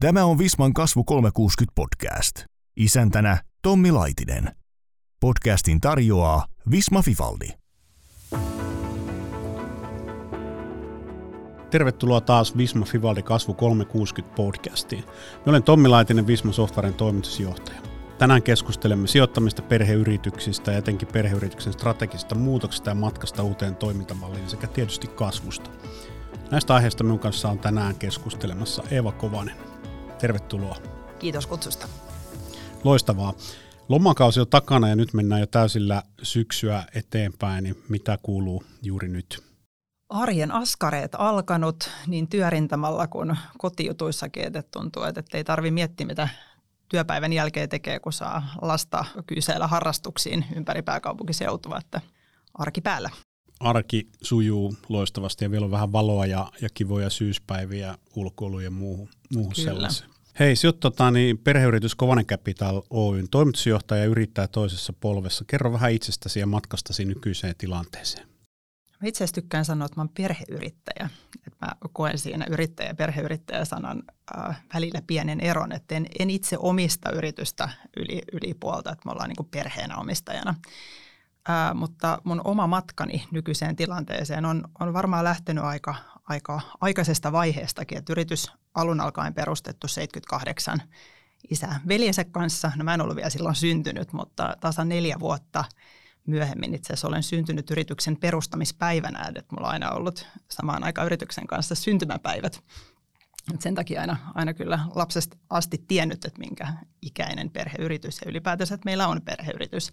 Tämä on Visman kasvu 360 podcast. Isäntänä Tommi Laitinen. Podcastin tarjoaa Visma Fifaldi. Tervetuloa taas Visma Fivaldi Kasvu 360 podcastiin. Minä olen Tommi Laitinen, Visma Softwaren toimitusjohtaja. Tänään keskustelemme sijoittamista perheyrityksistä ja etenkin perheyrityksen strategisista muutoksista ja matkasta uuteen toimintamalliin sekä tietysti kasvusta. Näistä aiheista minun kanssa on tänään keskustelemassa Eeva Kovanen. Tervetuloa. Kiitos kutsusta. Loistavaa. Lomakausi on takana ja nyt mennään jo täysillä syksyä eteenpäin, niin mitä kuuluu juuri nyt? Arjen askareet alkanut niin työrintamalla kuin kotijutuissakin, että tuntuu, että ei tarvitse miettiä, mitä työpäivän jälkeen tekee, kun saa lasta kyseellä harrastuksiin ympäri pääkaupunkiseutua, että arki päällä. Arki sujuu loistavasti ja vielä on vähän valoa ja, ja kivoja syyspäiviä ulkoiluun ja muuhun, muuhun sellaiseen. Hei, sinut tota, niin perheyritys Kovanen Capital Oyn toimitusjohtaja ja yrittäjä toisessa polvessa. Kerro vähän itsestäsi ja matkastasi nykyiseen tilanteeseen. Mä itse asiassa tykkään sanoa, että mä oon perheyrittäjä. Et mä koen siinä yrittäjä ja perheyrittäjä sanan äh, välillä pienen eron, että en, en itse omista yritystä yli, yli puolta, että me ollaan niin perheenä omistajana. Äh, mutta mun oma matkani nykyiseen tilanteeseen on, on varmaan lähtenyt aika, aika aikaisesta vaiheestakin, että yritys alun alkaen perustettu 78 isä veljensä kanssa. No mä en ollut vielä silloin syntynyt, mutta tasan neljä vuotta – myöhemmin itse asiassa olen syntynyt yrityksen perustamispäivänä, että mulla on aina ollut samaan aikaan yrityksen kanssa syntymäpäivät. Et sen takia aina, aina kyllä lapsesta asti tiennyt, että minkä ikäinen perheyritys ja ylipäätänsä, että meillä on perheyritys.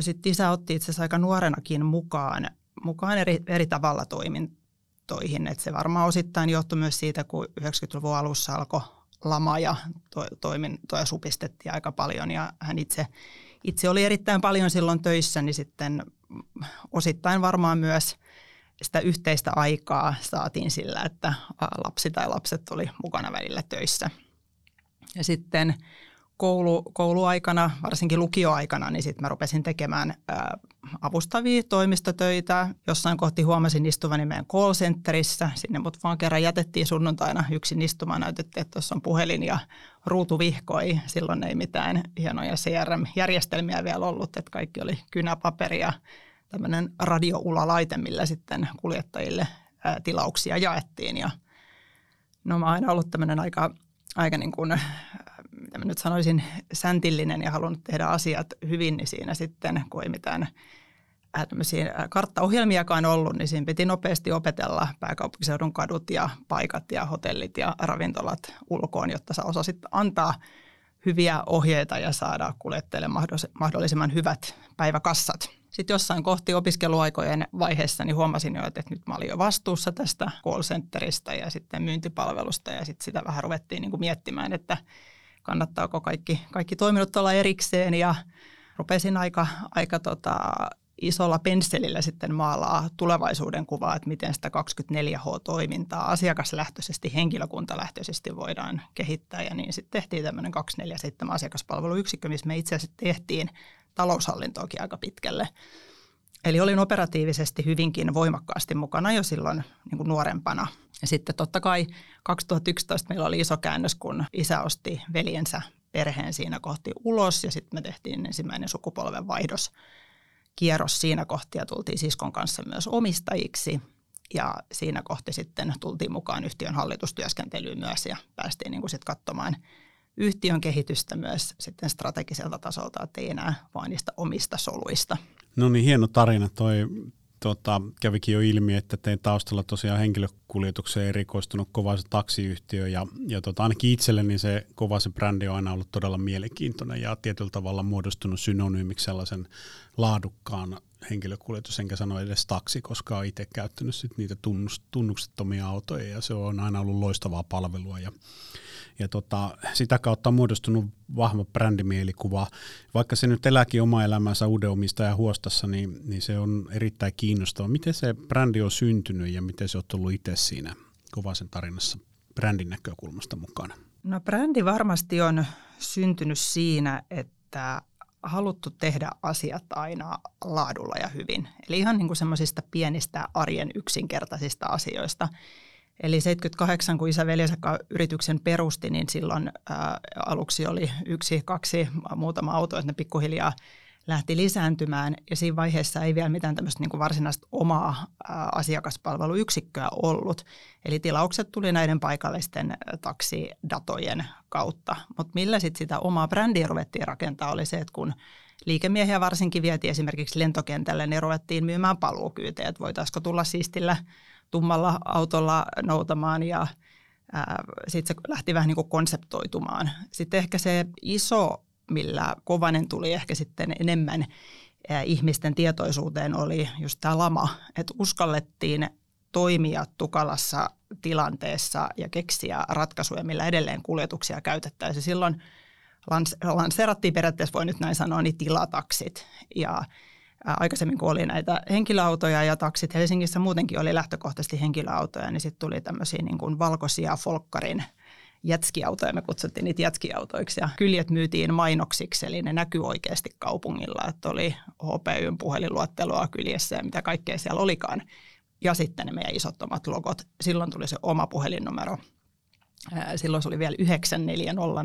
Sitten isä otti itse asiassa aika nuorenakin mukaan, mukaan eri, eri tavalla toimintoihin. Et se varmaan osittain johtui myös siitä, kun 90-luvun alussa alkoi lama ja to, toimintoja supistettiin aika paljon ja hän itse – itse oli erittäin paljon silloin töissä, niin sitten osittain varmaan myös sitä yhteistä aikaa saatiin sillä, että lapsi tai lapset oli mukana välillä töissä. Ja sitten koulu, kouluaikana, varsinkin lukioaikana, niin sitten mä rupesin tekemään ää, avustavia toimistotöitä. Jossain kohti huomasin istuvani meidän call centerissä. Sinne mut vaan kerran jätettiin sunnuntaina yksin istumaan. Näytettiin, että tuossa on puhelin ja ruutu vihkoi. Silloin ei mitään hienoja CRM-järjestelmiä vielä ollut, että kaikki oli kynäpaperi ja tämmöinen radioulalaite, millä sitten kuljettajille ää, tilauksia jaettiin. Ja no mä oon aina ollut tämmöinen aika, aika niin kuin mä nyt sanoisin, säntillinen ja halunnut tehdä asiat hyvin, niin siinä sitten, kun ei mitään äh, äh, karttaohjelmiakaan ollut, niin siinä piti nopeasti opetella pääkaupunkiseudun kadut ja paikat ja hotellit ja ravintolat ulkoon, jotta sä osasit antaa hyviä ohjeita ja saada kuljettajille mahdollisimman hyvät päiväkassat. Sitten jossain kohti opiskeluaikojen vaiheessa niin huomasin jo, että nyt mä olin jo vastuussa tästä call centerista ja sitten myyntipalvelusta ja sitten sitä vähän ruvettiin niin kuin miettimään, että kannattaako kaikki, kaikki toiminnot olla erikseen ja rupesin aika, aika tota, isolla pensselillä sitten maalaa tulevaisuuden kuvaa, että miten sitä 24H-toimintaa asiakaslähtöisesti, henkilökuntalähtöisesti voidaan kehittää. Ja niin sitten tehtiin tämmöinen 247 asiakaspalveluyksikkö, missä me itse asiassa tehtiin taloushallintoakin aika pitkälle. Eli olin operatiivisesti hyvinkin voimakkaasti mukana jo silloin niin kuin nuorempana – ja sitten totta kai 2011 meillä oli iso käännös, kun isä osti veljensä perheen siinä kohti ulos ja sitten me tehtiin ensimmäinen sukupolven vaihdos kierros siinä kohti ja tultiin siskon kanssa myös omistajiksi. Ja siinä kohti sitten tultiin mukaan yhtiön hallitustyöskentelyyn myös ja päästiin niin kuin sit katsomaan yhtiön kehitystä myös sitten strategiselta tasolta, että ei enää vain niistä omista soluista. No niin, hieno tarina. Toi tota, kävikin jo ilmi, että tein taustalla tosiaan henkilökuljetukseen erikoistunut kova se taksiyhtiö ja, ja tota, ainakin itselleni se kova se brändi on aina ollut todella mielenkiintoinen ja tietyllä tavalla muodostunut synonyymiksi sellaisen laadukkaan henkilökuljetus, enkä sano edes taksi, koska olen itse käyttänyt sit niitä tunnuksettomia autoja ja se on aina ollut loistavaa palvelua ja ja tota, sitä kautta on muodostunut vahva brändimielikuva. Vaikka se nyt elääkin oma elämänsä uuden omistajan huostassa, niin, niin se on erittäin kiinnostava. Miten se brändi on syntynyt ja miten se on tullut itse siinä Kovasen tarinassa brändin näkökulmasta mukana? No brändi varmasti on syntynyt siinä, että haluttu tehdä asiat aina laadulla ja hyvin. Eli ihan niin kuin semmoisista pienistä arjen yksinkertaisista asioista – Eli 78, kun isä veljensä yrityksen perusti, niin silloin ää, aluksi oli yksi, kaksi, muutama auto, että ne pikkuhiljaa lähti lisääntymään. Ja siinä vaiheessa ei vielä mitään tämmöistä niin varsinaista omaa asiakaspalveluyksikköä ollut. Eli tilaukset tuli näiden paikallisten taksidatojen kautta. Mutta millä sitten sitä omaa brändiä ruvettiin rakentaa oli se, että kun liikemiehiä varsinkin vietiin esimerkiksi lentokentälle, niin ruvettiin myymään paluukyytejä, että voitaisiko tulla siistillä tummalla autolla noutamaan ja sitten se lähti vähän niin kuin konseptoitumaan. Sitten ehkä se iso, millä Kovanen tuli ehkä sitten enemmän ihmisten tietoisuuteen oli just tämä lama, että uskallettiin toimia tukalassa tilanteessa ja keksiä ratkaisuja, millä edelleen kuljetuksia käytettäisiin. Silloin lanseerattiin periaatteessa, voi nyt näin sanoa, niin tilataksit ja aikaisemmin kun oli näitä henkilöautoja ja taksit Helsingissä muutenkin oli lähtökohtaisesti henkilöautoja, niin sitten tuli tämmöisiä niin valkoisia folkkarin jätskiautoja, me kutsuttiin niitä jätskiautoiksi ja kyljet myytiin mainoksiksi, eli ne näkyy oikeasti kaupungilla, että oli HPYn puhelinluottelua kyljessä ja mitä kaikkea siellä olikaan. Ja sitten ne meidän isottomat logot. Silloin tuli se oma puhelinnumero – Silloin se oli vielä 9400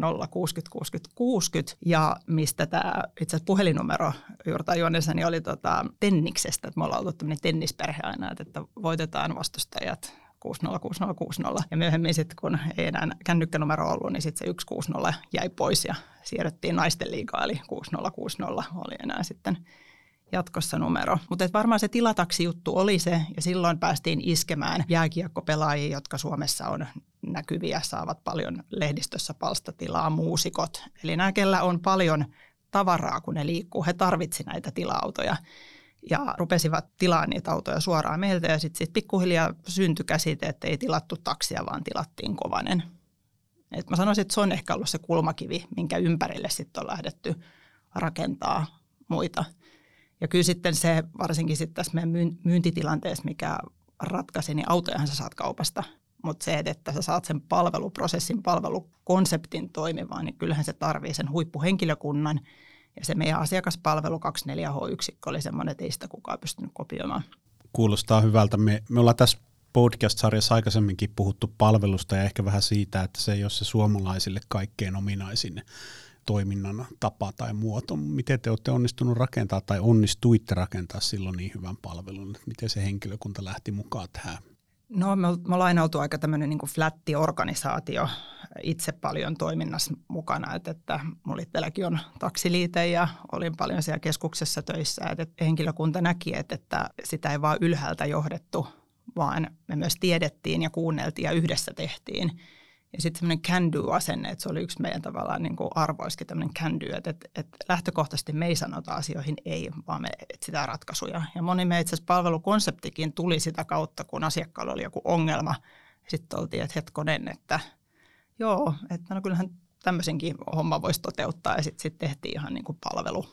ja mistä tämä itse asiassa puhelinnumero Jurta niin oli tota, Tenniksestä, että me ollaan oltu tämmöinen tennisperhe aina, että voitetaan vastustajat 606060. Ja myöhemmin sitten, kun ei enää kännykkänumero ollut, niin sitten se 160 jäi pois ja siirrettiin naisten liigaa, eli 6060 oli enää sitten jatkossa numero. Mutta varmaan se tilataksi-juttu oli se, ja silloin päästiin iskemään jääkiekkopelaajia, jotka Suomessa on näkyviä, saavat paljon lehdistössä palstatilaa, muusikot. Eli nämä, kellä on paljon tavaraa, kun ne liikkuu, he tarvitsi näitä tila-autoja ja rupesivat tilaa niitä autoja suoraan meiltä ja sitten sit pikkuhiljaa syntyi käsite, että ei tilattu taksia, vaan tilattiin kovanen. Et mä sanoisin, että se on ehkä ollut se kulmakivi, minkä ympärille sitten on lähdetty rakentaa muita – ja kyllä sitten se, varsinkin sitten tässä meidän myyntitilanteessa, mikä ratkaisi, niin autojahan sä saat kaupasta. Mutta se, että sä saat sen palveluprosessin, palvelukonseptin toimimaan, niin kyllähän se tarvii sen huippuhenkilökunnan. Ja se meidän asiakaspalvelu 24H-yksikkö oli semmoinen, että ei sitä kukaan pystynyt kopioimaan. Kuulostaa hyvältä. Me, me ollaan tässä podcast-sarjassa aikaisemminkin puhuttu palvelusta ja ehkä vähän siitä, että se ei ole se suomalaisille kaikkein ominaisin toiminnan tapa tai muoto. Miten te olette onnistunut rakentaa tai onnistuitte rakentaa silloin niin hyvän palvelun? Miten se henkilökunta lähti mukaan tähän? No me, me ollaan oltu aika tämmöinen niin flätti organisaatio itse paljon toiminnassa mukana, että, että mulla itselläkin on taksiliite ja olin paljon siellä keskuksessa töissä, että, että henkilökunta näki, että, että sitä ei vaan ylhäältä johdettu, vaan me myös tiedettiin ja kuunneltiin ja yhdessä tehtiin – ja sitten semmoinen can do-asenne, että se oli yksi meidän tavallaan niin kuin arvoiskin tämmöinen can do, että, että, että lähtökohtaisesti me ei sanota asioihin ei, vaan me etsitään ratkaisuja. Ja moni meidän itse asiassa palvelukonseptikin tuli sitä kautta, kun asiakkaalla oli joku ongelma. Sitten oltiin, että hetkonen, että joo, että no kyllähän tämmöisenkin homma voisi toteuttaa ja sitten sit tehtiin ihan niin kuin palvelu.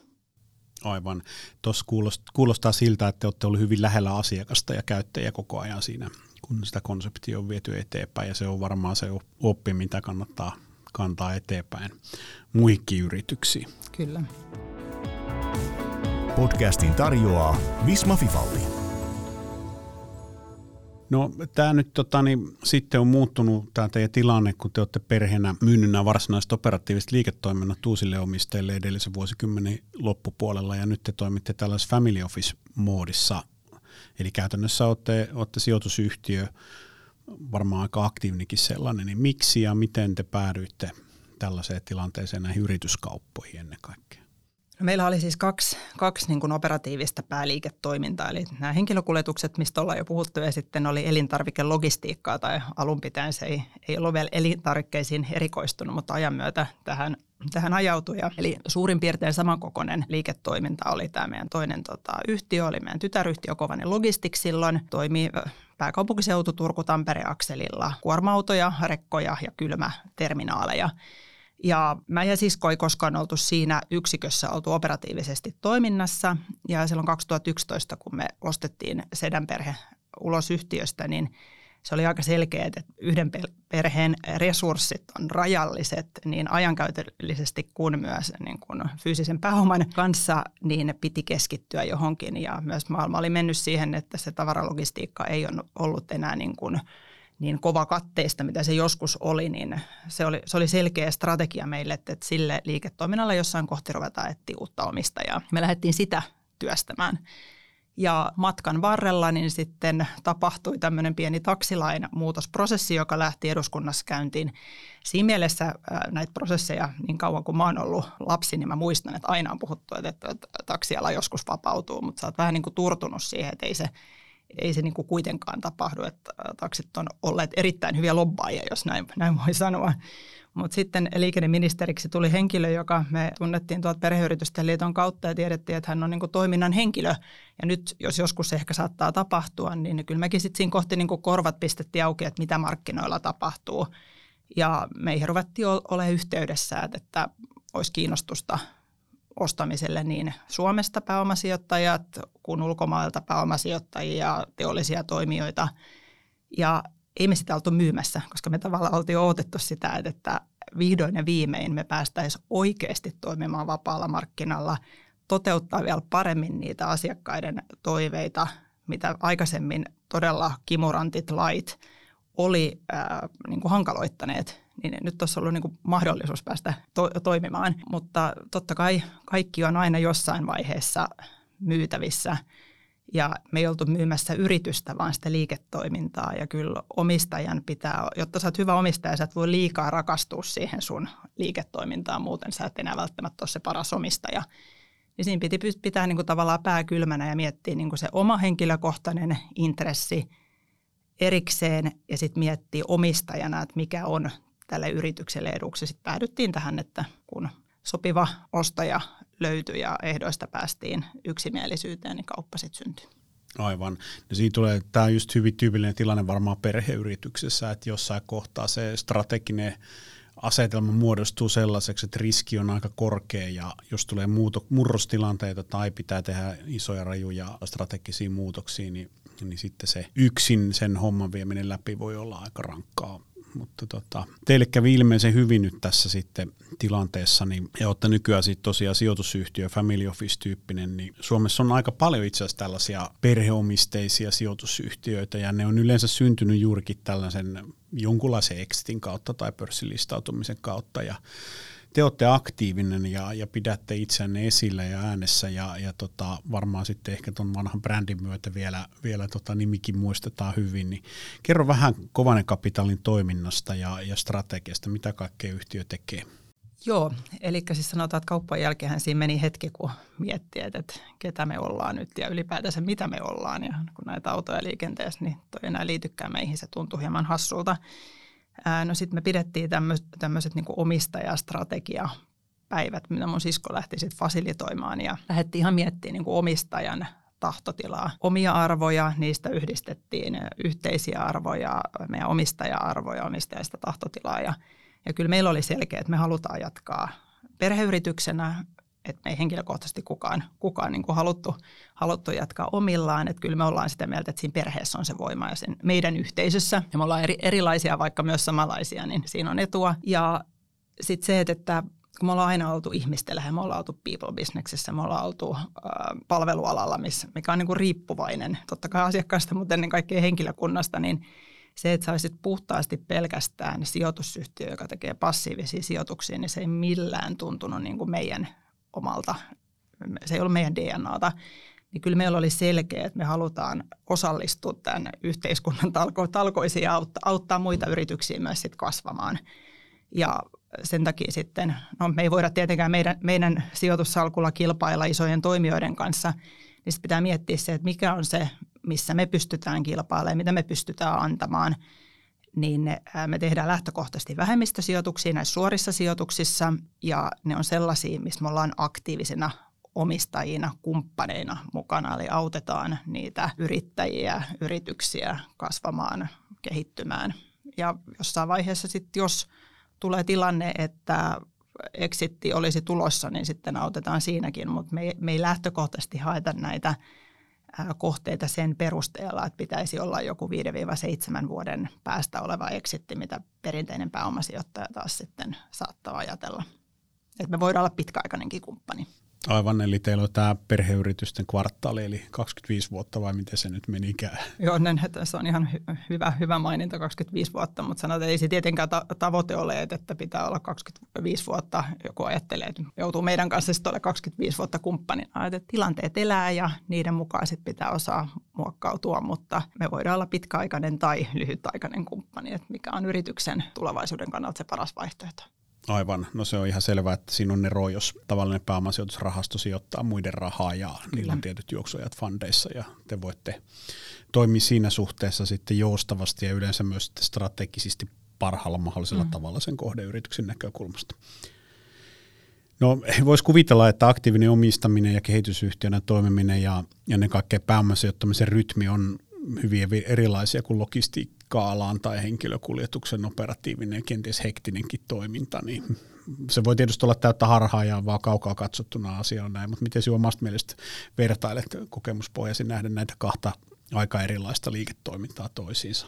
Aivan. Tuossa kuulostaa, kuulostaa siltä, että olette olleet hyvin lähellä asiakasta ja käyttäjä koko ajan siinä kun sitä konseptia on viety eteenpäin ja se on varmaan se oppi, mitä kannattaa kantaa eteenpäin muihinkin yrityksiin. Kyllä. Podcastin tarjoaa Visma Fifalli. No tämä nyt tota, niin, sitten on muuttunut tämä teidän tilanne, kun te olette perheenä myynyt nämä varsinaiset operatiiviset liiketoiminnat uusille omistajille edellisen vuosikymmenen loppupuolella ja nyt te toimitte tällaisessa family office-moodissa Eli käytännössä olette, olette sijoitusyhtiö, varmaan aika aktiivinikin sellainen, niin miksi ja miten te päädyitte tällaiseen tilanteeseen näihin yrityskauppoihin ennen kaikkea? Meillä oli siis kaksi, kaksi niin kuin operatiivista pääliiketoimintaa, eli nämä henkilökuljetukset, mistä ollaan jo puhuttu, ja sitten oli elintarvikelogistiikkaa, tai alun pitäen se ei, ei ollut vielä elintarvikkeisiin erikoistunut, mutta ajan myötä tähän, tähän ajautui. Eli suurin piirtein samankokoinen liiketoiminta oli tämä meidän toinen tota, yhtiö, oli meidän tytäryhtiö Kovanen Logistics silloin, toimi pääkaupunkiseutu Turku-Tampere-akselilla kuorma-autoja, rekkoja ja kylmäterminaaleja. Ja mä ja sisko ei koskaan oltu siinä yksikössä oltu operatiivisesti toiminnassa. Ja silloin 2011, kun me ostettiin Sedän perhe ulos yhtiöstä, niin se oli aika selkeä, että yhden perheen resurssit on rajalliset niin ajankäytöllisesti kuin myös niin kuin fyysisen pääoman kanssa, niin piti keskittyä johonkin. Ja myös maailma oli mennyt siihen, että se tavaralogistiikka ei ole ollut enää niin kuin niin kova katteista, mitä se joskus oli, niin se oli, se oli selkeä strategia meille, että, sille liiketoiminnalla jossain kohti ruvetaan etsiä uutta omistajaa. Me lähdettiin sitä työstämään. Ja matkan varrella niin sitten tapahtui tämmöinen pieni taksilain muutosprosessi, joka lähti eduskunnassa käyntiin. Siinä mielessä näitä prosesseja niin kauan kuin mä oon ollut lapsi, niin mä muistan, että aina on puhuttu, että taksiala joskus vapautuu, mutta sä oot vähän niin kuin turtunut siihen, että ei se, ei se niin kuin kuitenkaan tapahdu, että taksit on olleet erittäin hyviä lobbaajia, jos näin, näin voi sanoa. Mutta sitten liikenneministeriksi tuli henkilö, joka me tunnettiin tuolta perheyritysten liiton kautta ja tiedettiin, että hän on niin toiminnan henkilö. Ja nyt, jos joskus se ehkä saattaa tapahtua, niin kyllä mekin sitten siinä kohti niin korvat pistettiin auki, että mitä markkinoilla tapahtuu. Ja meihin ruvettiin olemaan yhteydessä, että olisi kiinnostusta ostamiselle niin Suomesta pääomasijoittajat kuin ulkomailta pääomasijoittajia, teollisia toimijoita. Ja ei me sitä oltu myymässä, koska me tavallaan oltiin odotettu sitä, että vihdoin ja viimein me päästäisiin oikeasti toimimaan vapaalla markkinalla, toteuttaa vielä paremmin niitä asiakkaiden toiveita, mitä aikaisemmin todella kimurantit lait oli äh, niin kuin hankaloittaneet, niin nyt olisi ollut niin kuin mahdollisuus päästä to- toimimaan. Mutta totta kai kaikki on aina jossain vaiheessa myytävissä – ja me ei oltu myymässä yritystä, vaan sitä liiketoimintaa. Ja kyllä omistajan pitää, jotta sä oot hyvä omistaja, sä et voi liikaa rakastua siihen sun liiketoimintaan, muuten sä et enää välttämättä ole se paras omistaja. Niin siinä piti pitää niin kuin tavallaan pää kylmänä ja miettiä niin kuin se oma henkilökohtainen intressi erikseen ja sitten miettiä omistajana, että mikä on tälle yritykselle eduksi. Sitten päädyttiin tähän, että kun sopiva ostaja löytyi ja ehdoista päästiin yksimielisyyteen, niin kauppa sitten syntyi. Aivan. No siinä tulee, tämä on just hyvin tyypillinen tilanne varmaan perheyrityksessä, että jossain kohtaa se strateginen asetelma muodostuu sellaiseksi, että riski on aika korkea ja jos tulee muuto, murrostilanteita tai pitää tehdä isoja rajuja strategisia muutoksia, niin, niin sitten se yksin sen homman vieminen läpi voi olla aika rankkaa mutta tota, teille kävi ilmeisen hyvin nyt tässä sitten tilanteessa, niin, ja olette nykyään sitten tosiaan sijoitusyhtiö, family office-tyyppinen, niin Suomessa on aika paljon itse asiassa tällaisia perheomisteisia sijoitusyhtiöitä, ja ne on yleensä syntynyt juurikin tällaisen jonkunlaisen exitin kautta tai pörssilistautumisen kautta, ja te olette aktiivinen ja, ja pidätte itseänne esillä ja äänessä ja, ja tota, varmaan sitten ehkä tuon vanhan brändin myötä vielä, vielä tota nimikin muistetaan hyvin, niin kerro vähän Kovanen Kapitalin toiminnasta ja, ja strategiasta, mitä kaikkea yhtiö tekee. Joo, eli siis sanotaan, että kauppan jälkeen siinä meni hetki, kun miettii, että ketä me ollaan nyt ja ylipäätänsä mitä me ollaan. Ja kun näitä autoja liikenteessä, niin toi enää liitykään meihin, se tuntuu hieman hassulta. No sitten me pidettiin tämmöiset niin omistajastrategiapäivät, mitä mun sisko lähti sitten fasilitoimaan ja lähdettiin ihan miettimään niin omistajan tahtotilaa. Omia arvoja, niistä yhdistettiin yhteisiä arvoja, meidän omistaja-arvoja, omistajista tahtotilaa ja, ja kyllä meillä oli selkeä, että me halutaan jatkaa perheyrityksenä että me ei henkilökohtaisesti kukaan, kukaan niin kuin haluttu, haluttu jatkaa omillaan. Että kyllä me ollaan sitä mieltä, että siinä perheessä on se voima ja sen meidän yhteisössä. Ja me ollaan eri, erilaisia, vaikka myös samanlaisia, niin siinä on etua. Ja sitten se, että kun me ollaan aina oltu ihmisten me ollaan oltu people businessissa, me ollaan oltu äh, palvelualalla, missä, mikä on niin kuin riippuvainen totta kai asiakkaasta, mutta ennen kaikkea henkilökunnasta, niin se, että sä olisit puhtaasti pelkästään sijoitusyhtiö, joka tekee passiivisia sijoituksia, niin se ei millään tuntunut niin kuin meidän omalta, se ei ollut meidän DNAta, niin kyllä meillä oli selkeä, että me halutaan osallistua tämän yhteiskunnan talko- talkoisiin ja auttaa, auttaa muita yrityksiä myös sit kasvamaan. Ja sen takia sitten, no me ei voida tietenkään meidän, meidän sijoitussalkulla kilpailla isojen toimijoiden kanssa, niin sitten pitää miettiä se, että mikä on se, missä me pystytään kilpailemaan, mitä me pystytään antamaan – niin me tehdään lähtökohtaisesti vähemmistösijoituksia näissä suorissa sijoituksissa ja ne on sellaisia, missä me ollaan aktiivisina omistajina, kumppaneina mukana, eli autetaan niitä yrittäjiä, yrityksiä kasvamaan, kehittymään. Ja jossain vaiheessa sitten, jos tulee tilanne, että exitti olisi tulossa, niin sitten autetaan siinäkin, mutta me, me ei lähtökohtaisesti haeta näitä – kohteita sen perusteella, että pitäisi olla joku 5-7 vuoden päästä oleva exitti, mitä perinteinen pääomasijoittaja taas sitten saattaa ajatella. Että me voidaan olla pitkäaikainenkin kumppani. Aivan, eli teillä on tämä perheyritysten kvartaali, eli 25 vuotta vai miten se nyt menikään? Joo, näin, että se on ihan hy- hyvä, hyvä maininta 25 vuotta, mutta sanotaan, että ei se tietenkään ta- tavoite ole, että pitää olla 25 vuotta. Joku ajattelee, että joutuu meidän kanssa sitten ole 25 vuotta kumppanina. Että tilanteet elää ja niiden mukaan sitten pitää osaa muokkautua, mutta me voidaan olla pitkäaikainen tai lyhytaikainen kumppani, että mikä on yrityksen tulevaisuuden kannalta se paras vaihtoehto. Aivan, no se on ihan selvää, että siinä on ero, jos tavallinen pääomasijoitusrahasto sijoittaa muiden rahaa ja Kyllä. niillä on tietyt juoksuajat fundeissa ja te voitte toimia siinä suhteessa sitten joustavasti ja yleensä myös strategisesti parhaalla mahdollisella mm. tavalla sen kohdeyrityksen näkökulmasta. No voisi kuvitella, että aktiivinen omistaminen ja kehitysyhtiönä toimiminen ja ennen kaikkea pääomasijoittamisen rytmi on hyvin erilaisia kuin logistiikka-alaan tai henkilökuljetuksen operatiivinen ja kenties hektinenkin toiminta, niin se voi tietysti olla täyttä harhaa ja vaan kaukaa katsottuna asia on näin, mutta miten sinä omasta mielestä vertailet kokemuspohjasi nähdä näitä kahta aika erilaista liiketoimintaa toisiinsa?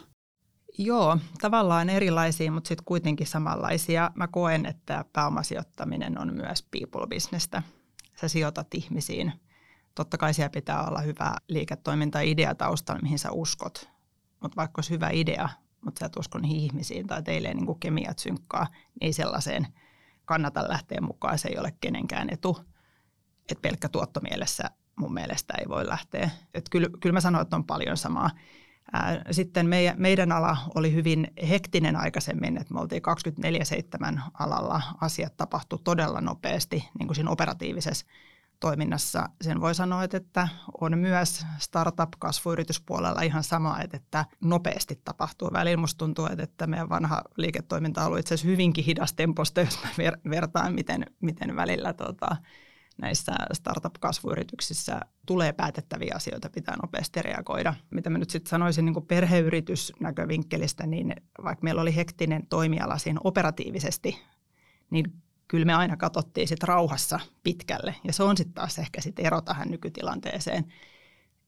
Joo, tavallaan erilaisia, mutta sitten kuitenkin samanlaisia. Mä koen, että pääomasijoittaminen on myös people businessta. Sä sijoitat ihmisiin – Totta kai siellä pitää olla hyvä liiketoiminta-idea taustalla, mihin sä uskot. Mutta vaikka olisi hyvä idea, mutta sä et usko niihin ihmisiin tai teille ei niin kemiat synkkaa, niin ei sellaiseen kannata lähteä mukaan. Se ei ole kenenkään etu. Että pelkkä tuottomielessä mun mielestä ei voi lähteä. Et kyllä, kyllä mä sanoin, että on paljon samaa. Sitten meidän, meidän ala oli hyvin hektinen aikaisemmin, että me oltiin 24-7 alalla. Asiat tapahtui todella nopeasti niin kuin siinä operatiivisessa toiminnassa. Sen voi sanoa, että on myös startup-kasvuyrityspuolella ihan sama, että nopeasti tapahtuu. Välillä musta tuntuu, että meidän vanha liiketoiminta on ollut itse asiassa hyvinkin hidastemposta, jos mä vertaan, miten, miten välillä tota, näissä startup-kasvuyrityksissä tulee päätettäviä asioita, pitää nopeasti reagoida. Mitä mä nyt sitten sanoisin niin perheyritysnäkövinkkelistä, niin vaikka meillä oli hektinen toimiala siinä operatiivisesti, niin kyllä me aina katsottiin sit rauhassa pitkälle. Ja se on sitten taas ehkä sit ero tähän nykytilanteeseen,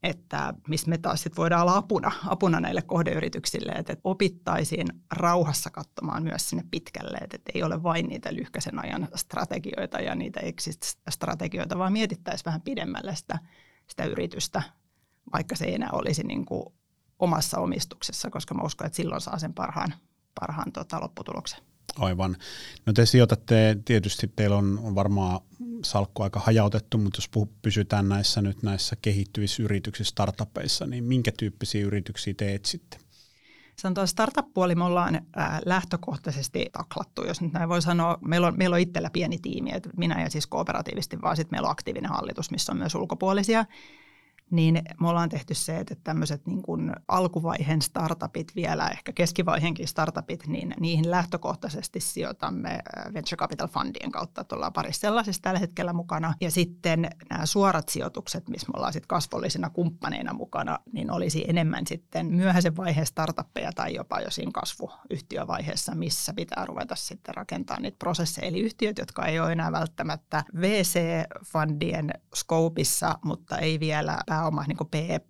että missä me taas sit voidaan olla apuna, apuna näille kohdeyrityksille, että opittaisiin rauhassa katsomaan myös sinne pitkälle, että ei ole vain niitä lyhkäisen ajan strategioita ja niitä exit-strategioita, vaan mietittäisiin vähän pidemmälle sitä, sitä yritystä, vaikka se ei enää olisi niin kuin omassa omistuksessa, koska mä uskon, että silloin saa sen parhaan, parhaan tota, lopputuloksen. Aivan. No te sijoitatte, tietysti teillä on, on varmaan salkku aika hajautettu, mutta jos puhu, pysytään näissä nyt näissä kehittyvissä yrityksissä, startupeissa, niin minkä tyyppisiä yrityksiä te etsitte? Sanotaan startup-puoli me ollaan ää, lähtökohtaisesti taklattu, jos nyt näin voi sanoa. Meillä on, meillä on itsellä pieni tiimi, että minä ja siis kooperatiivisesti, vaan sitten meillä on aktiivinen hallitus, missä on myös ulkopuolisia niin me ollaan tehty se, että tämmöiset niin kuin alkuvaiheen startupit vielä, ehkä keskivaiheenkin startupit, niin niihin lähtökohtaisesti sijoitamme äh, Venture Capital Fundien kautta, että ollaan parissa sellaisessa tällä hetkellä mukana. Ja sitten nämä suorat sijoitukset, missä me ollaan sitten kasvollisina kumppaneina mukana, niin olisi enemmän sitten myöhäisen vaiheen startuppeja tai jopa jo siinä kasvuyhtiövaiheessa, missä pitää ruveta sitten rakentaa niitä prosesseja. Eli yhtiöt, jotka ei ole enää välttämättä VC-fundien skoopissa, mutta ei vielä pääoma niin P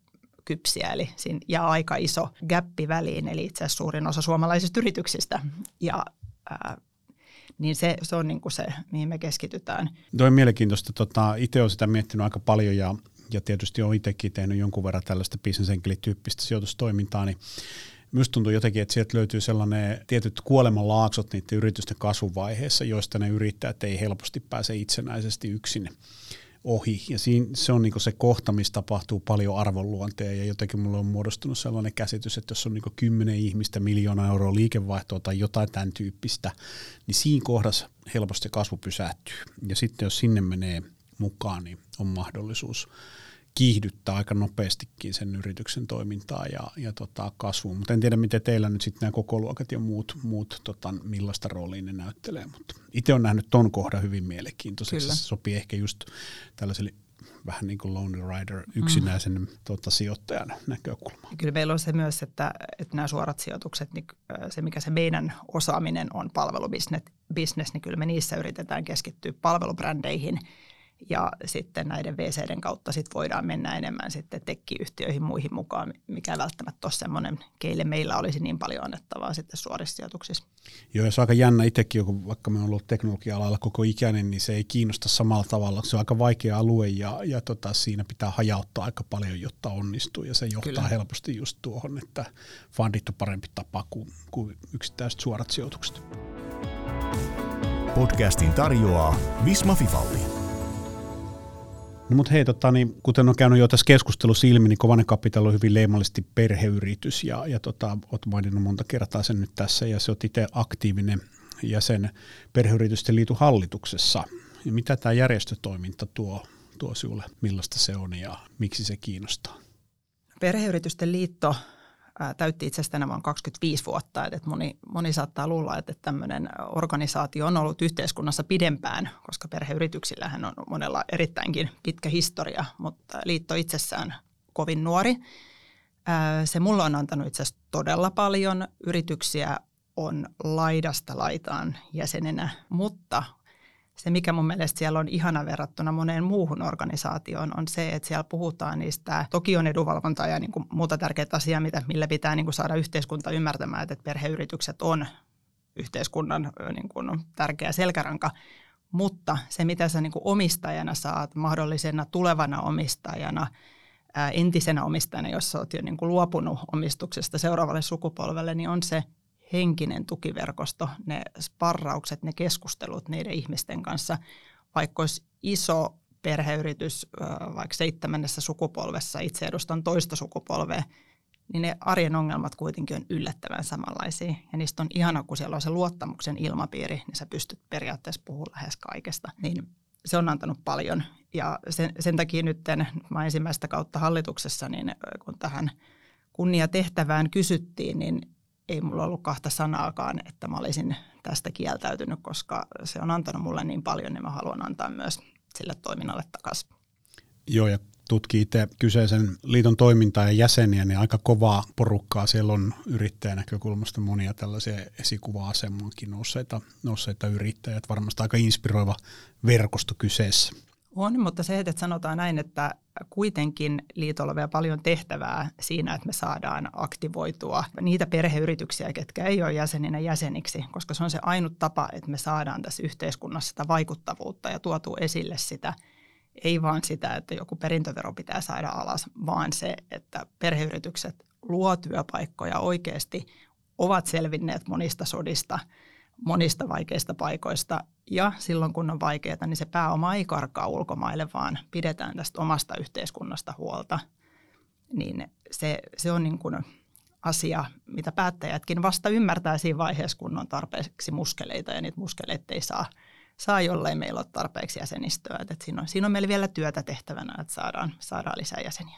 kypsiä, eli siinä jää aika iso gappi väliin, eli itse asiassa suurin osa suomalaisista yrityksistä. Ja ää, niin se, se on niin kuin se, mihin me keskitytään. Tuo on mielenkiintoista. Tota, itse olen sitä miettinyt aika paljon ja, ja tietysti olen itsekin tehnyt jonkun verran tällaista bisnesenkelityyppistä sijoitustoimintaa, niin myös tuntuu jotenkin, että sieltä löytyy sellainen tietyt kuolemanlaaksot niiden yritysten kasvuvaiheessa, joista ne yrittäjät ei helposti pääse itsenäisesti yksin ohi. Ja siinä, se on niin se kohta, missä tapahtuu paljon arvonluonteja ja jotenkin mulle on muodostunut sellainen käsitys, että jos on niin kymmenen ihmistä miljoona euroa liikevaihtoa tai jotain tämän tyyppistä, niin siinä kohdassa helposti kasvu pysähtyy. Ja sitten jos sinne menee mukaan, niin on mahdollisuus kiihdyttää aika nopeastikin sen yrityksen toimintaa ja, ja tota, kasvua. Mutta en tiedä, miten teillä nyt sitten nämä koko luokat ja muut, muut tota, millaista roolia ne näyttelee. Mutta itse olen nähnyt ton kohdan hyvin mielenkiintoiseksi. Se sopii ehkä just tällaiselle vähän niin kuin Lonely Rider yksinäisen mm. tota, sijoittajan näkökulma. Kyllä meillä on se myös, että, että nämä suorat sijoitukset, niin se mikä se meidän osaaminen on palvelubisnes, business, niin kyllä me niissä yritetään keskittyä palvelubrändeihin – ja sitten näiden VCden kautta sit voidaan mennä enemmän sitten tekkiyhtiöihin muihin mukaan, mikä välttämättä ole semmoinen, keille meillä olisi niin paljon annettavaa sitten suorissa sijoituksissa. Joo, ja se on aika jännä itsekin, kun vaikka me on ollut teknologia-alalla koko ikäinen, niin se ei kiinnosta samalla tavalla. Se on aika vaikea alue ja, ja tota, siinä pitää hajauttaa aika paljon, jotta onnistuu ja se johtaa Kyllä. helposti just tuohon, että fundit on parempi tapa kuin, kuin yksittäiset suorat sijoitukset. Podcastin tarjoaa Visma Fifalli. No mutta hei, tota, niin, kuten on käynyt jo tässä keskustelussa ilmi, niin Kovanen Capital on hyvin leimallisesti perheyritys ja, ja tota, olet maininnut monta kertaa sen nyt tässä ja se on itse aktiivinen jäsen Perheyritysten liiton hallituksessa. Ja mitä tämä järjestötoiminta tuo, tuo sinulle, millaista se on ja miksi se kiinnostaa? Perheyritysten liitto täytti itse asiassa tänä vuonna 25 vuotta. Että moni, moni saattaa luulla, että tämmöinen organisaatio on ollut yhteiskunnassa pidempään, koska perheyrityksillähän on monella erittäinkin pitkä historia, mutta liitto itsessään kovin nuori. Se mulla on antanut itse asiassa todella paljon. Yrityksiä on laidasta laitaan jäsenenä, mutta se, mikä mun mielestä siellä on ihana verrattuna moneen muuhun organisaatioon, on se, että siellä puhutaan niistä, toki on edunvalvontaa ja niin kuin muuta tärkeää asiaa, mitä, millä pitää niin kuin saada yhteiskunta ymmärtämään, että perheyritykset on yhteiskunnan niin kuin tärkeä selkäranka, mutta se, mitä sä niin kuin omistajana saat mahdollisena tulevana omistajana, entisenä omistajana, jos sä oot jo niin kuin luopunut omistuksesta seuraavalle sukupolvelle, niin on se henkinen tukiverkosto, ne sparraukset, ne keskustelut niiden ihmisten kanssa, vaikka olisi iso perheyritys vaikka seitsemännessä sukupolvessa, itse edustan toista sukupolvea, niin ne arjen ongelmat kuitenkin on yllättävän samanlaisia. Ja niistä on ihana, kun siellä on se luottamuksen ilmapiiri, niin sä pystyt periaatteessa puhumaan lähes kaikesta. Niin se on antanut paljon. Ja sen, sen takia nyt mä ensimmäistä kautta hallituksessa, niin kun tähän kunniatehtävään kysyttiin, niin ei mulla ollut kahta sanaakaan, että mä olisin tästä kieltäytynyt, koska se on antanut mulle niin paljon, niin mä haluan antaa myös sille toiminnalle takaisin. Joo, ja tutkii itse kyseisen liiton toimintaa ja jäseniä, niin aika kovaa porukkaa. Siellä on yrittäjän näkökulmasta monia tällaisia esikuva-asemankin nousseita, nousseita yrittäjiä. Varmasti aika inspiroiva verkosto kyseessä. On, mutta se, että sanotaan näin, että kuitenkin liitolla on vielä paljon tehtävää siinä, että me saadaan aktivoitua niitä perheyrityksiä, ketkä ei ole jäseninä jäseniksi, koska se on se ainut tapa, että me saadaan tässä yhteiskunnassa sitä vaikuttavuutta ja tuotu esille sitä, ei vaan sitä, että joku perintövero pitää saada alas, vaan se, että perheyritykset luo työpaikkoja oikeasti, ovat selvinneet monista sodista – monista vaikeista paikoista. Ja silloin kun on vaikeaa, niin se pääoma ei karkaa ulkomaille, vaan pidetään tästä omasta yhteiskunnasta huolta. Niin se, se on niin kuin asia, mitä päättäjätkin vasta ymmärtää siinä vaiheessa, kun on tarpeeksi muskeleita ja niitä muskeleita ei saa, saa jollei meillä ole tarpeeksi jäsenistöä. Et siinä, on, siinä on meillä vielä työtä tehtävänä, että saadaan, saadaan lisää jäseniä.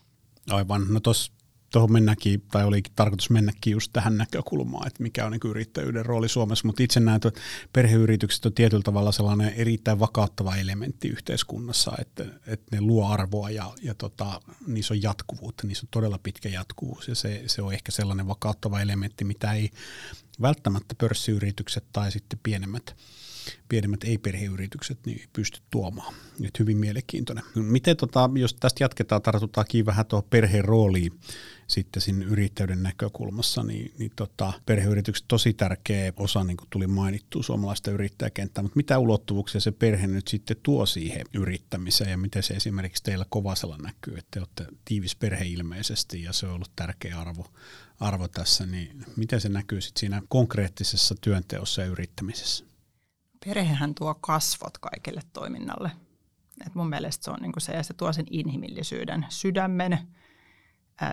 Aivan. No tuossa tuohon mennäkin, tai olikin tarkoitus mennäkin just tähän näkökulmaan, että mikä on niin yrittäjyyden rooli Suomessa, mutta itse näen, että perheyritykset on tietyllä tavalla sellainen erittäin vakauttava elementti yhteiskunnassa, että, että ne luo arvoa ja, ja tota, niissä on jatkuvuutta, niissä on todella pitkä jatkuvuus ja se, se on ehkä sellainen vakauttava elementti, mitä ei välttämättä pörssiyritykset tai sitten pienemmät pienemmät ei-perheyritykset niin pysty tuomaan. Nyt hyvin mielenkiintoinen. Miten tota, jos tästä jatketaan, tartutaankin vähän tuohon perheen rooliin sitten siinä yrittäjyyden näkökulmassa, niin, niin tota, perheyritykset tosi tärkeä osa, niin kuin tuli mainittu suomalaista yrittäjäkenttää, mutta mitä ulottuvuuksia se perhe nyt sitten tuo siihen yrittämiseen ja miten se esimerkiksi teillä Kovasella näkyy, että te olette tiivis perhe ilmeisesti ja se on ollut tärkeä arvo, arvo tässä, niin miten se näkyy sitten siinä konkreettisessa työnteossa ja yrittämisessä? perhehän tuo kasvot kaikille toiminnalle. Et mun mielestä se on niinku se, ja se tuo sen inhimillisyyden, sydämen.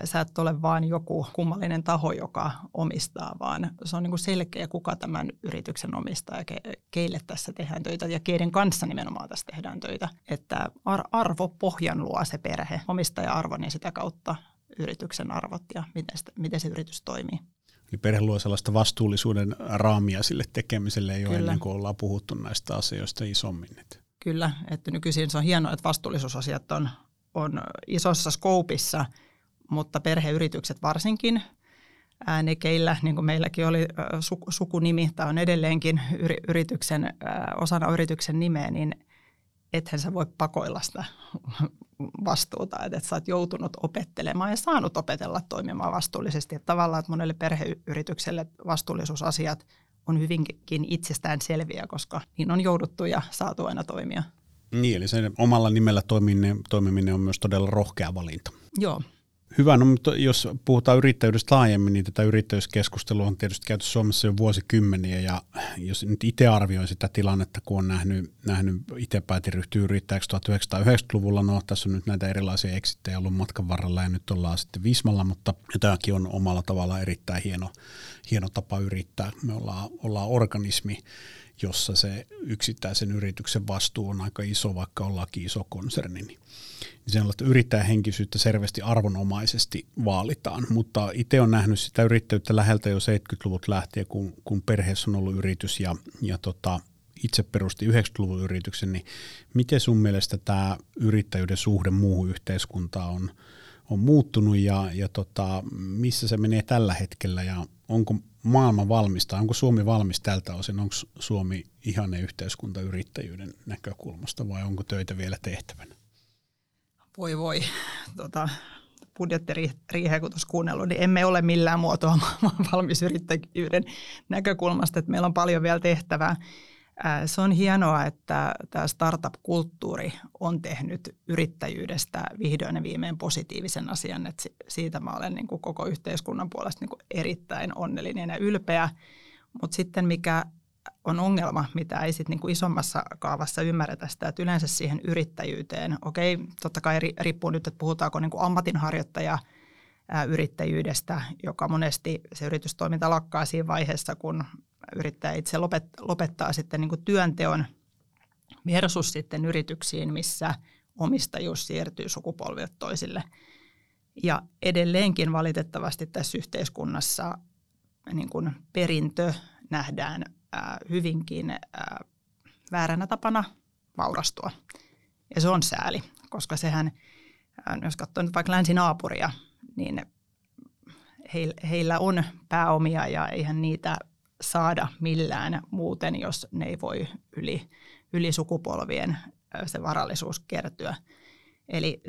Sä et ole vain joku kummallinen taho, joka omistaa, vaan se on niinku selkeä, kuka tämän yrityksen omistaa ja ke, keille tässä tehdään töitä ja keiden kanssa nimenomaan tässä tehdään töitä. Että ar- arvo pohjan luo se perhe, omistaja-arvo, niin sitä kautta yrityksen arvot ja miten, sitä, miten se yritys toimii. Eli perhe luo sellaista vastuullisuuden raamia sille tekemiselle jo Kyllä. ennen kuin ollaan puhuttu näistä asioista isommin. Kyllä, että nykyisin se on hienoa, että vastuullisuusasiat on, on isossa skoopissa, mutta perheyritykset varsinkin, ne keillä, niin kuin meilläkin oli sukunimi, tai on edelleenkin yrityksen, osana yrityksen nimeä, niin ethän sä voi pakoilla sitä vastuuta, että sä oot joutunut opettelemaan ja saanut opetella toimimaan vastuullisesti. Että tavallaan, että monelle perheyritykselle vastuullisuusasiat on hyvinkin itsestään selviä, koska niin on jouduttu ja saatu aina toimia. Niin, eli sen omalla nimellä toimiminen, toimiminen on myös todella rohkea valinta. Joo, Hyvä, no mutta jos puhutaan yrittäjyydestä laajemmin, niin tätä yrittäjyyskeskustelua on tietysti käyty Suomessa jo vuosikymmeniä, ja jos nyt itse arvioin sitä tilannetta, kun on nähnyt, nähnyt itse päätin ryhtyä yrittäjäksi 1990-luvulla, no tässä on nyt näitä erilaisia eksittejä ollut matkan varrella, ja nyt ollaan sitten Vismalla, mutta tämäkin on omalla tavalla erittäin hieno, hieno tapa yrittää. Me ollaan, ollaan organismi, jossa se yksittäisen yrityksen vastuu on aika iso, vaikka ollaankin iso konserni, niin sellaista yrittäjähenkisyyttä selvästi arvonomaisesti vaalitaan, mutta itse on nähnyt sitä yrittäjyyttä läheltä jo 70-luvut lähtien, kun, kun perheessä on ollut yritys ja, ja tota, itse perusti 90-luvun yrityksen, niin miten sun mielestä tämä yrittäjyyden suhde muuhun yhteiskuntaan on, on muuttunut ja, ja tota, missä se menee tällä hetkellä ja onko maailma valmista, onko Suomi valmis tältä osin, onko Suomi ihanne yhteiskunta yrittäjyyden näkökulmasta vai onko töitä vielä tehtävänä? voi voi, tota, budjettiriiheä kun tuossa kuunnellut, niin emme ole millään muotoa valmis yrittäjyyden näkökulmasta, että meillä on paljon vielä tehtävää. Se on hienoa, että tämä startup-kulttuuri on tehnyt yrittäjyydestä vihdoin ja viimein positiivisen asian. Että siitä mä olen niin kuin koko yhteiskunnan puolesta niin kuin erittäin onnellinen ja ylpeä. Mutta sitten mikä on ongelma, mitä ei sit niinku isommassa kaavassa ymmärretä sitä, että yleensä siihen yrittäjyyteen, okei, totta kai riippuu nyt, että puhutaanko niinku ammatinharjoittaja yrittäjyydestä, joka monesti se yritystoiminta lakkaa siinä vaiheessa, kun yrittäjä itse lopet, lopettaa sitten niinku työnteon versus sitten yrityksiin, missä omistajuus siirtyy sukupolvilta toisille. Ja edelleenkin valitettavasti tässä yhteiskunnassa niin kuin perintö nähdään hyvinkin vääränä tapana vaurastua. Ja se on sääli, koska sehän, jos katsoo nyt vaikka länsinaapuria, niin heillä on pääomia ja eihän niitä saada millään muuten, jos ne ei voi yli, yli sukupolvien se varallisuus kertyä. Eli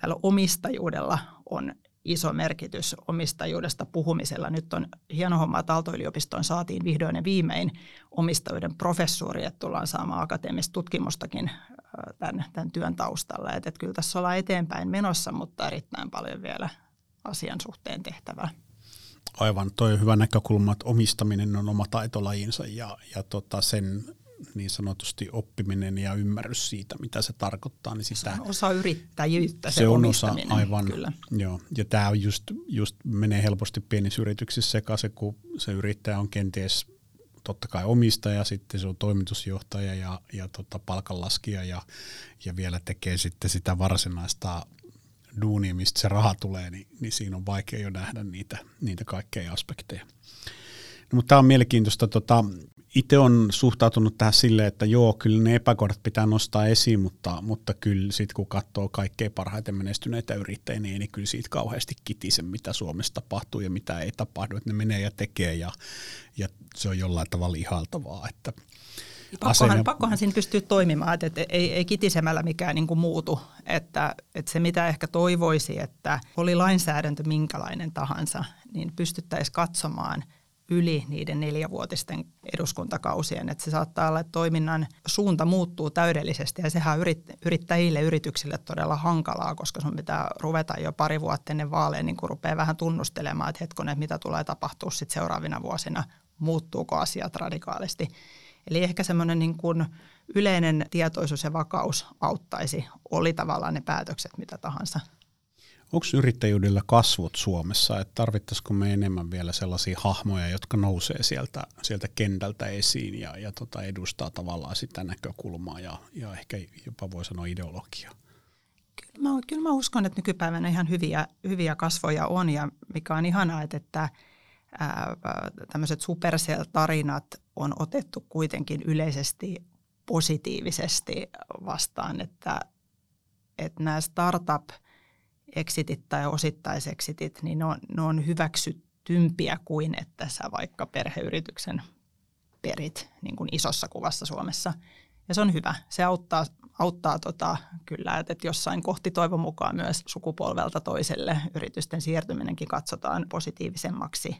tällä omistajuudella on iso merkitys omistajuudesta puhumisella. Nyt on hieno homma, että Aalto-yliopistoon saatiin vihdoin ja viimein omistajuuden professuuri, että tullaan saamaan akateemista tutkimustakin tämän, tämän työn taustalla. Että, että kyllä tässä ollaan eteenpäin menossa, mutta erittäin paljon vielä asian suhteen tehtävää. Aivan, toi on hyvä näkökulma, että omistaminen on oma taitolajinsa ja, ja tota sen niin sanotusti oppiminen ja ymmärrys siitä, mitä se tarkoittaa. Niin sitä, se on osa yrittäjyyttä, se, se on osa, aivan, kyllä. Joo, ja tämä on just, just menee helposti pienissä yrityksissä sekaisin, kun se yrittäjä on kenties totta kai omistaja, sitten se on toimitusjohtaja ja, ja tota palkanlaskija ja, ja vielä tekee sitten sitä varsinaista duunia, mistä se raha tulee, niin, niin siinä on vaikea jo nähdä niitä, niitä kaikkeja aspekteja. No, mutta tämä on mielenkiintoista. Tota, itse on suhtautunut tähän silleen, että joo, kyllä ne epäkohdat pitää nostaa esiin, mutta, mutta kyllä sitten kun katsoo kaikkein parhaiten menestyneitä yrittäjiä, niin ei kyllä siitä kauheasti kitise, mitä Suomessa tapahtuu ja mitä ei tapahdu, että ne menee ja tekee ja, ja se on jollain tavalla ihaltavaa. Että Pakkohan, pakkohan siinä pystyy toimimaan, että, että ei, ei kitisemällä mikään niin kuin muutu. Että, että se mitä ehkä toivoisi, että oli lainsäädäntö minkälainen tahansa, niin pystyttäisiin katsomaan – yli niiden neljävuotisten eduskuntakausien. Että se saattaa olla, että toiminnan suunta muuttuu täydellisesti ja sehän on yrittäjille, yrityksille todella hankalaa, koska sun pitää ruveta jo pari vuotta ennen vaaleja, niin kun rupeaa vähän tunnustelemaan, että hetkonen, mitä tulee tapahtua sitten seuraavina vuosina, muuttuuko asiat radikaalisti. Eli ehkä semmoinen niin kuin yleinen tietoisuus ja vakaus auttaisi, oli tavallaan ne päätökset mitä tahansa. Onko yrittäjyydellä kasvot Suomessa, että tarvittaisiko me enemmän vielä sellaisia hahmoja, jotka nousee sieltä, sieltä kentältä esiin ja, ja tota edustaa tavallaan sitä näkökulmaa ja, ja ehkä jopa voi sanoa ideologiaa? Kyllä mä, kyllä mä uskon, että nykypäivänä ihan hyviä, hyviä kasvoja on ja mikä on ihanaa, että, että tämmöiset supercell-tarinat on otettu kuitenkin yleisesti positiivisesti vastaan, että, että nämä startup – exitit tai osittaiseksitit, niin ne on, ne on hyväksyttympiä kuin että sä vaikka perheyrityksen perit niin kuin isossa kuvassa Suomessa. Ja se on hyvä. Se auttaa, auttaa tota, kyllä, että, että jossain kohti toivon mukaan myös sukupolvelta toiselle yritysten siirtyminenkin katsotaan positiivisemmaksi.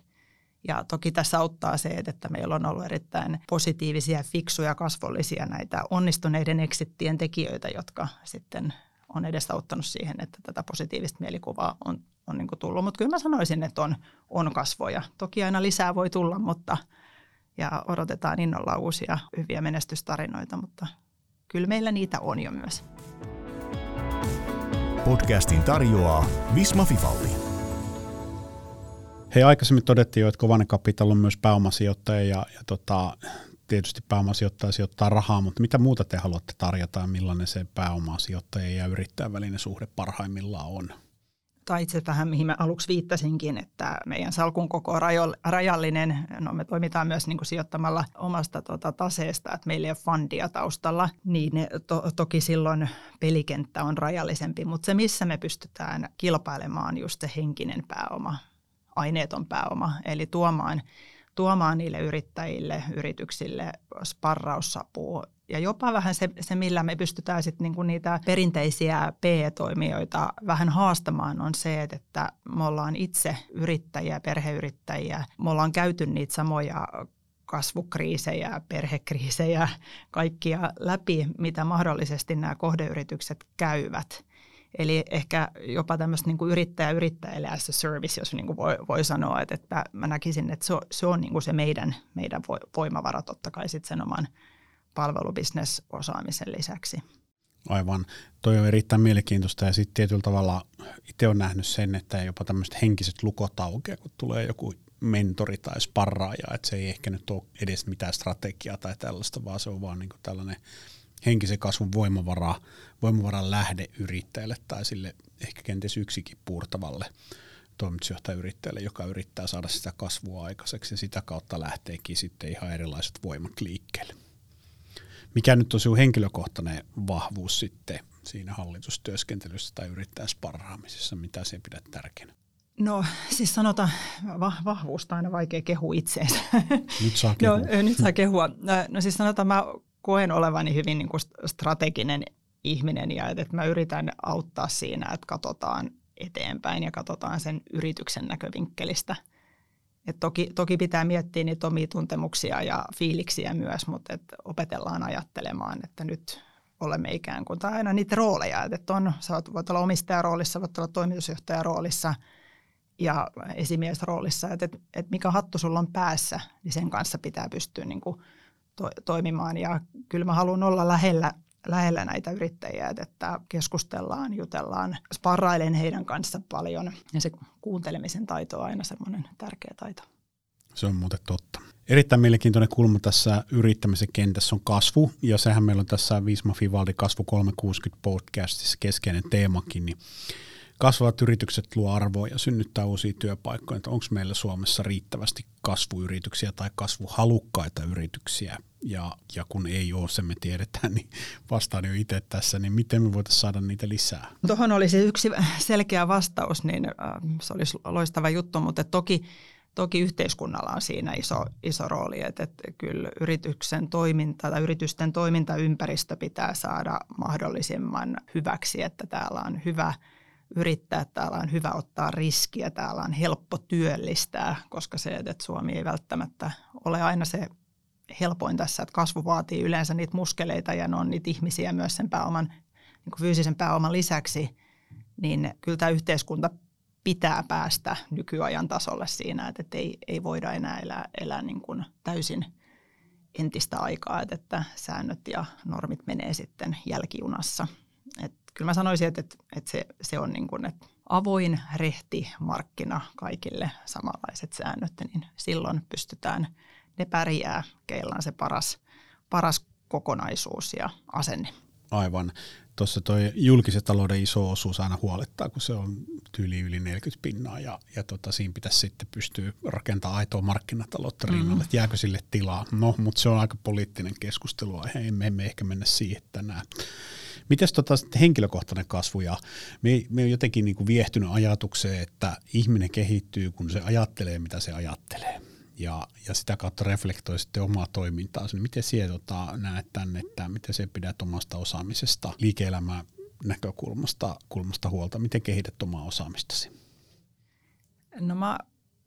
Ja toki tässä auttaa se, että meillä on ollut erittäin positiivisia, fiksuja, kasvollisia näitä onnistuneiden exittien tekijöitä, jotka sitten on edesauttanut siihen, että tätä positiivista mielikuvaa on, on niin tullut. Mutta kyllä mä sanoisin, että on, on kasvoja. Toki aina lisää voi tulla, mutta ja odotetaan innolla uusia hyviä menestystarinoita, mutta kyllä meillä niitä on jo myös. Podcastin tarjoaa Visma Fifalli. Hei, aikaisemmin todettiin jo, että Kovanen Capital on myös pääomasijoittaja ja, ja tota, tietysti pääomasijoittaja sijoittaa rahaa, mutta mitä muuta te haluatte tarjota ja millainen se pääomasijoittaja ja yrittäjän välinen suhde parhaimmillaan on? tai itse vähän mihin mä aluksi viittasinkin, että meidän salkun koko on rajallinen. No me toimitaan myös niin kuin sijoittamalla omasta tota, taseesta, että meillä ei ole fundia taustalla, niin to, toki silloin pelikenttä on rajallisempi, mutta se missä me pystytään kilpailemaan just se henkinen pääoma, aineeton pääoma, eli tuomaan tuomaan niille yrittäjille, yrityksille sparraussapua ja jopa vähän se, se millä me pystytään sitten niinku niitä perinteisiä PE-toimijoita vähän haastamaan, on se, että me ollaan itse yrittäjiä, perheyrittäjiä. Me ollaan käyty niitä samoja kasvukriisejä, perhekriisejä, kaikkia läpi, mitä mahdollisesti nämä kohdeyritykset käyvät. Eli ehkä jopa tämmöistä niin yrittäjä yrittäjälle as a service, jos niin kuin voi, voi sanoa, että, että mä näkisin, että se on, se, on niin kuin se meidän, meidän voimavara totta kai sitten sen oman palvelubisnesosaamisen lisäksi. Aivan. Toi on erittäin mielenkiintoista ja sitten tietyllä tavalla itse olen nähnyt sen, että jopa tämmöiset henkiset lukot aukeaa, kun tulee joku mentori tai sparraaja, että se ei ehkä nyt ole edes mitään strategiaa tai tällaista, vaan se on vaan niin tällainen henkisen kasvun voimavara, voimavaran lähde yrittäjälle tai sille ehkä kenties yksikin puurtavalle toimitusjohtajayrittäjälle, joka yrittää saada sitä kasvua aikaiseksi ja sitä kautta lähteekin sitten ihan erilaiset voimat liikkeelle. Mikä nyt on sinun henkilökohtainen vahvuus sitten siinä hallitustyöskentelyssä tai yrittäjäsparraamisessa, mitä sinä pidät tärkeänä? No siis sanotaan, va- vahvuusta aina vaikea kehua itseensä. Nyt saa kehua. no, nyt saa kehua. No siis sanotaan, mä koen olevani hyvin niin kuin strateginen ihminen ja että mä yritän auttaa siinä, että katsotaan eteenpäin ja katsotaan sen yrityksen näkövinkkelistä – et toki, toki pitää miettiä niitä omia tuntemuksia ja fiiliksiä myös, mutta et opetellaan ajattelemaan, että nyt olemme ikään kuin, tai aina niitä rooleja, että on, sä voit olla omistajaroolissa, voit olla toimitusjohtajaroolissa ja esimiesroolissa, että, että, että mikä hattu sulla on päässä, niin sen kanssa pitää pystyä niin kuin to, toimimaan ja kyllä mä haluan olla lähellä lähellä näitä yrittäjiä, että keskustellaan, jutellaan, sparrailen heidän kanssa paljon ja se kuuntelemisen taito on aina semmoinen tärkeä taito. Se on muuten totta. Erittäin mielenkiintoinen kulma tässä yrittämisen kentässä on kasvu, ja sehän meillä on tässä Visma Fivaldi Kasvu 360 podcastissa keskeinen teemakin, niin kasvavat yritykset luo arvoa ja synnyttää uusia työpaikkoja. Onko meillä Suomessa riittävästi kasvuyrityksiä tai kasvuhalukkaita yrityksiä? Ja, ja kun ei ole, se me tiedetään, niin vastaan jo itse tässä, niin miten me voitaisiin saada niitä lisää? Tuohon olisi yksi selkeä vastaus, niin äh, se olisi loistava juttu, mutta toki Toki yhteiskunnalla on siinä iso, iso rooli, että, että kyllä yrityksen toiminta tai yritysten toimintaympäristö pitää saada mahdollisimman hyväksi, että täällä on hyvä – yrittää, täällä on hyvä ottaa riskiä, täällä on helppo työllistää, koska se, että Suomi ei välttämättä ole aina se helpoin tässä, että kasvu vaatii yleensä niitä muskeleita ja ne on niitä ihmisiä myös sen pääoman, niin kuin fyysisen pääoman lisäksi, niin kyllä tämä yhteiskunta pitää päästä nykyajan tasolle siinä, että ei, ei voida enää elää, elää niin kuin täysin entistä aikaa, että, säännöt ja normit menee sitten jälkijunassa. Kyllä mä sanoisin, että, että, että se, se on niin kuin, että avoin, rehti markkina kaikille samanlaiset säännöt, niin silloin pystytään, ne pärjää, keillä on se paras, paras kokonaisuus ja asenne. Aivan. Tuossa tuo julkisen talouden iso osuus aina huolettaa, kun se on tyyli yli 40 pinnaa ja, ja tota, siinä pitäisi sitten pystyä rakentamaan aitoa markkinataloutta rinnalle, mm. että jääkö sille tilaa. No, mutta se on aika poliittinen keskustelu, emme, emme ehkä mennä siihen tänään. Mites tota henkilökohtainen kasvu ja me, me on jotenkin niin kuin viehtynyt ajatukseen, että ihminen kehittyy, kun se ajattelee, mitä se ajattelee. ja, ja sitä kautta reflektoi sitten omaa toimintaa. Niin miten sinä tota, näet tänne, että miten se pidät omasta osaamisesta, liike-elämää näkökulmasta kulmasta huolta, miten kehität omaa osaamistasi? No mä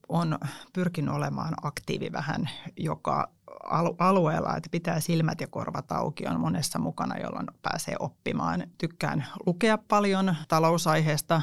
on pyrkinyt olemaan aktiivi vähän joka alueella, että pitää silmät ja korvat auki, on monessa mukana, jolloin pääsee oppimaan. Tykkään lukea paljon talousaiheesta,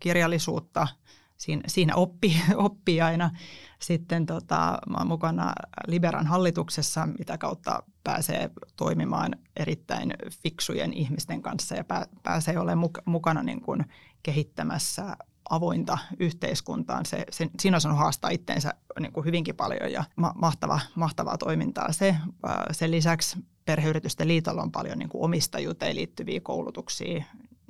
kirjallisuutta, siinä, siinä oppi, oppii aina. Sitten tota, mä olen mukana Liberan hallituksessa, mitä kautta pääsee toimimaan erittäin fiksujen ihmisten kanssa ja pääsee olemaan mukana niin kuin kehittämässä avointa yhteiskuntaan. Se, se, siinä on haastaa itteensä niin kuin hyvinkin paljon ja ma, mahtava, mahtavaa toimintaa se. Sen lisäksi Perheyritysten liitolla on paljon niin kuin omistajuuteen liittyviä koulutuksia.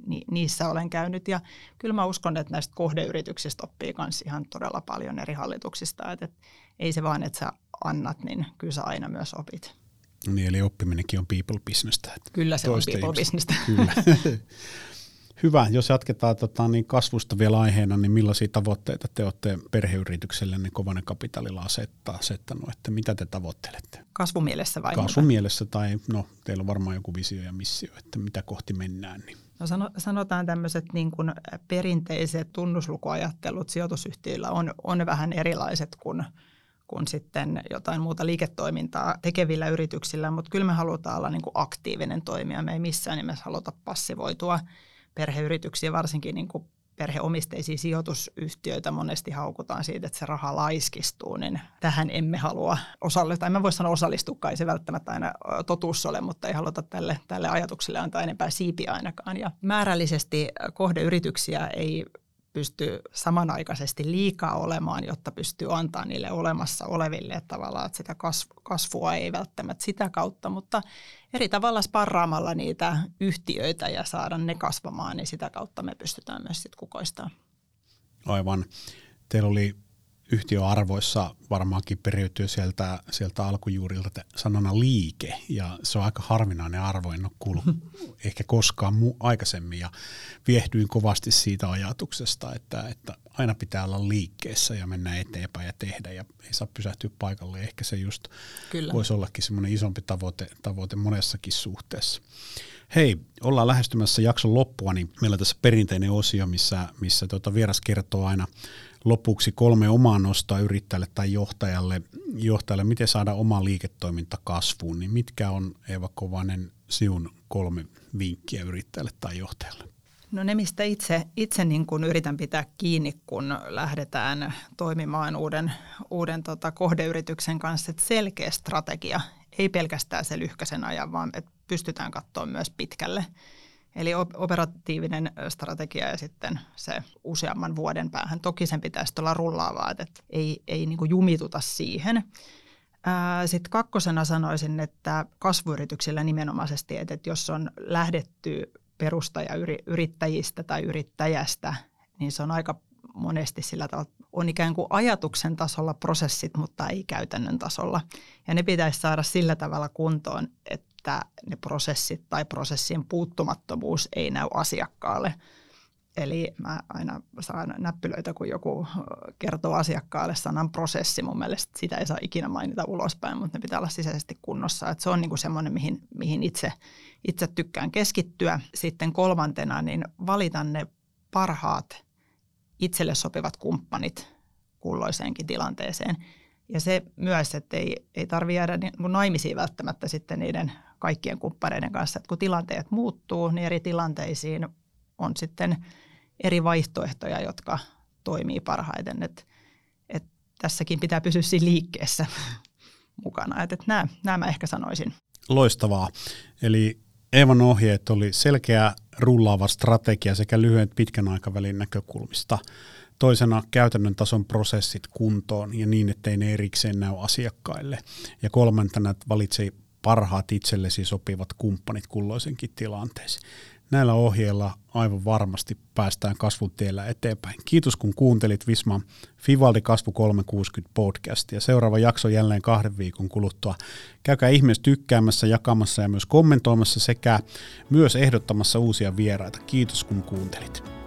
Ni, niissä olen käynyt ja kyllä mä uskon, että näistä kohdeyrityksistä oppii myös ihan todella paljon eri hallituksista. Että, että ei se vaan, että sä annat, niin kyllä sä aina myös opit. Niin, eli oppiminenkin on people businessta. Kyllä se on people businessta. Kyllä. Hyvä, jos jatketaan tota, niin kasvusta vielä aiheena, niin millaisia tavoitteita te olette perheyritykselle niin Kovanen kapitalilla asettaa, asettanut, että mitä te tavoittelette? Kasvumielessä vai Kasvumielessä tai no teillä on varmaan joku visio ja missio, että mitä kohti mennään. Niin. No sano, sanotaan tämmöiset niin kuin perinteiset tunnuslukuajattelut sijoitusyhtiöillä on, on vähän erilaiset kuin kuin sitten jotain muuta liiketoimintaa tekevillä yrityksillä, mutta kyllä me halutaan olla niin kuin aktiivinen toimija. Me ei missään nimessä haluta passivoitua perheyrityksiä, varsinkin niin kuin perheomisteisia sijoitusyhtiöitä monesti haukutaan siitä, että se raha laiskistuu, niin tähän emme halua osallistua. En mä voi sanoa osallistua, ei se välttämättä aina totuus ole, mutta ei haluta tälle, tälle ajatukselle antaa enempää siipiä ainakaan. Ja määrällisesti kohdeyrityksiä ei pysty samanaikaisesti liikaa olemaan, jotta pystyy antaa niille olemassa oleville, että tavallaan että sitä kasvua ei välttämättä sitä kautta, mutta eri tavalla sparraamalla niitä yhtiöitä ja saada ne kasvamaan, niin sitä kautta me pystytään myös sitten kukoistamaan. Aivan. Teillä oli yhtiöarvoissa varmaankin periytyy sieltä, sieltä alkujuurilta sanana liike, ja se on aika harvinainen arvo, en ole kuullut ehkä koskaan mu- aikaisemmin, ja viehdyin kovasti siitä ajatuksesta, että, että aina pitää olla liikkeessä ja mennä eteenpäin ja tehdä, ja ei saa pysähtyä paikalle, ehkä se just Kyllä. voisi ollakin semmoinen isompi tavoite, tavoite monessakin suhteessa. Hei, ollaan lähestymässä jakson loppua, niin meillä on tässä perinteinen osio, missä, missä tuota vieras kertoo aina lopuksi kolme omaa nostoa yrittäjälle tai johtajalle, johtajalle, miten saada oma liiketoiminta kasvuun, niin mitkä on Eeva Kovanen siun kolme vinkkiä yrittäjälle tai johtajalle? No ne, mistä itse, itse niin kuin yritän pitää kiinni, kun lähdetään toimimaan uuden, uuden tota kohdeyrityksen kanssa, että selkeä strategia, ei pelkästään se lyhkäisen ajan, vaan että pystytään katsoa myös pitkälle. Eli operatiivinen strategia ja sitten se useamman vuoden päähän. Toki sen pitäisi olla rullaavaa, että ei, ei niin jumituta siihen. Sitten kakkosena sanoisin, että kasvuyrityksillä nimenomaisesti, että jos on lähdetty perustajayrittäjistä tai yrittäjästä, niin se on aika monesti sillä tavalla, on ikään kuin ajatuksen tasolla prosessit, mutta ei käytännön tasolla. Ja ne pitäisi saada sillä tavalla kuntoon, että ne prosessit tai prosessien puuttumattomuus ei näy asiakkaalle. Eli mä aina saan näppylöitä, kun joku kertoo asiakkaalle sanan prosessi. Mun mielestä sitä ei saa ikinä mainita ulospäin, mutta ne pitää olla sisäisesti kunnossa. Että se on niin kuin semmoinen, mihin, mihin itse, itse tykkään keskittyä. Sitten kolmantena, niin valitan ne parhaat itselle sopivat kumppanit kulloiseenkin tilanteeseen. Ja se myös, että ei, ei tarvitse jäädä naimisiin välttämättä sitten niiden kaikkien kumppaneiden kanssa. Että kun tilanteet muuttuu, niin eri tilanteisiin on sitten eri vaihtoehtoja, jotka toimii parhaiten. Et, et tässäkin pitää pysyä siinä liikkeessä mukana. Et, et nämä, nämä mä ehkä sanoisin. Loistavaa. Eli Eevan ohjeet oli selkeä rullaava strategia sekä lyhyen pitkän aikavälin näkökulmista. Toisena käytännön tason prosessit kuntoon ja niin, ettei ne erikseen näy asiakkaille. Ja kolmantena, että valitse parhaat itsellesi sopivat kumppanit kulloisenkin tilanteeseen. Näillä ohjeilla aivan varmasti päästään kasvun tiellä eteenpäin. Kiitos kun kuuntelit Visma Fivaldi Kasvu 360 podcastia. Seuraava jakso jälleen kahden viikon kuluttua. Käykää ihmeessä tykkäämässä, jakamassa ja myös kommentoimassa sekä myös ehdottamassa uusia vieraita. Kiitos kun kuuntelit.